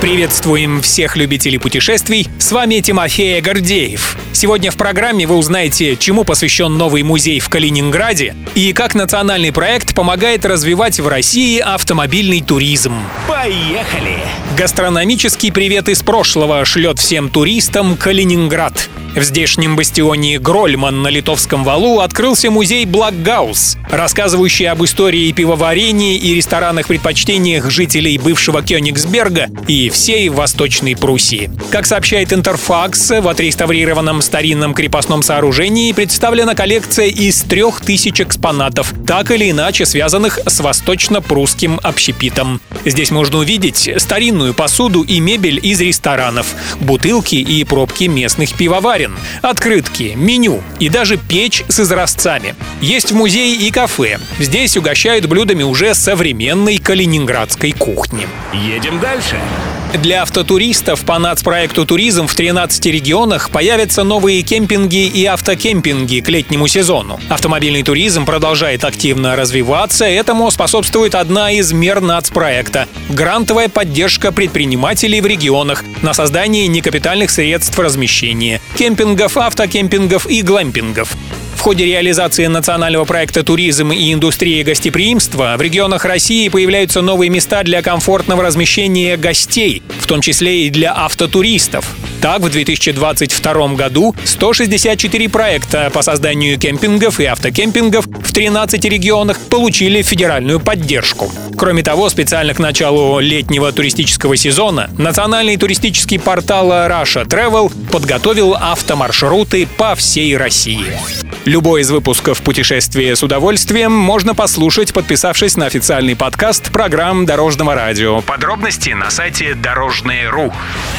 Приветствуем всех любителей путешествий. С вами Тимофей Гордеев. Сегодня в программе вы узнаете, чему посвящен новый музей в Калининграде и как национальный проект помогает развивать в России автомобильный туризм. Поехали! Гастрономический привет из прошлого шлет всем туристам Калининград. В здешнем бастионе Грольман на Литовском валу открылся музей Блокгаус, рассказывающий об истории пивоварения и ресторанных предпочтениях жителей бывшего Кёнигсберга и всей Восточной Пруссии. Как сообщает Интерфакс, в отреставрированном старинном крепостном сооружении представлена коллекция из трех тысяч экспонатов, так или иначе связанных с восточно-прусским общепитом. Здесь можно увидеть старинную посуду и мебель из ресторанов, бутылки и пробки местных пивоварен, открытки, меню и даже печь с изразцами. Есть в музее и кафе. Здесь угощают блюдами уже современной калининградской кухни. Едем дальше. Для автотуристов по нацпроекту «Туризм» в 13 регионах появятся новые кемпинги и автокемпинги к летнему сезону. Автомобильный туризм продолжает активно развиваться. Этому способствует одна из мер нацпроекта – грантовая поддержка предпринимателей в регионах на создание некапитальных средств размещения – кемпингов, автокемпингов и глэмпингов. Ходе реализации национального проекта «Туризм и индустрия гостеприимства» в регионах России появляются новые места для комфортного размещения гостей, в том числе и для автотуристов. Так, в 2022 году 164 проекта по созданию кемпингов и автокемпингов в 13 регионах получили федеральную поддержку. Кроме того, специально к началу летнего туристического сезона национальный туристический портал Russia Travel подготовил автомаршруты по всей России. Любой из выпусков «Путешествие с удовольствием» можно послушать, подписавшись на официальный подкаст программ Дорожного радио. Подробности на сайте Дорожное.ру.